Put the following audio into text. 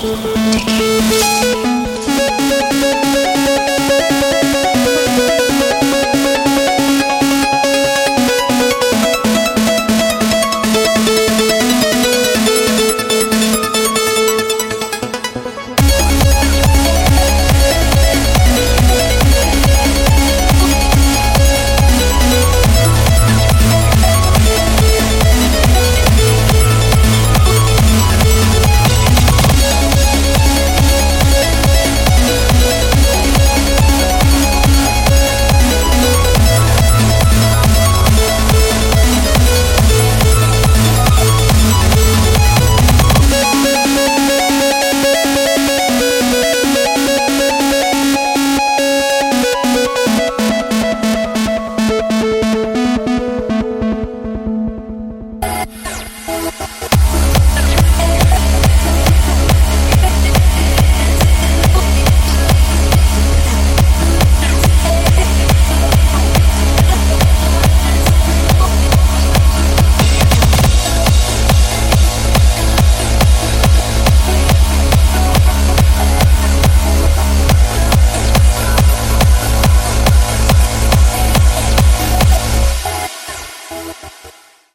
Música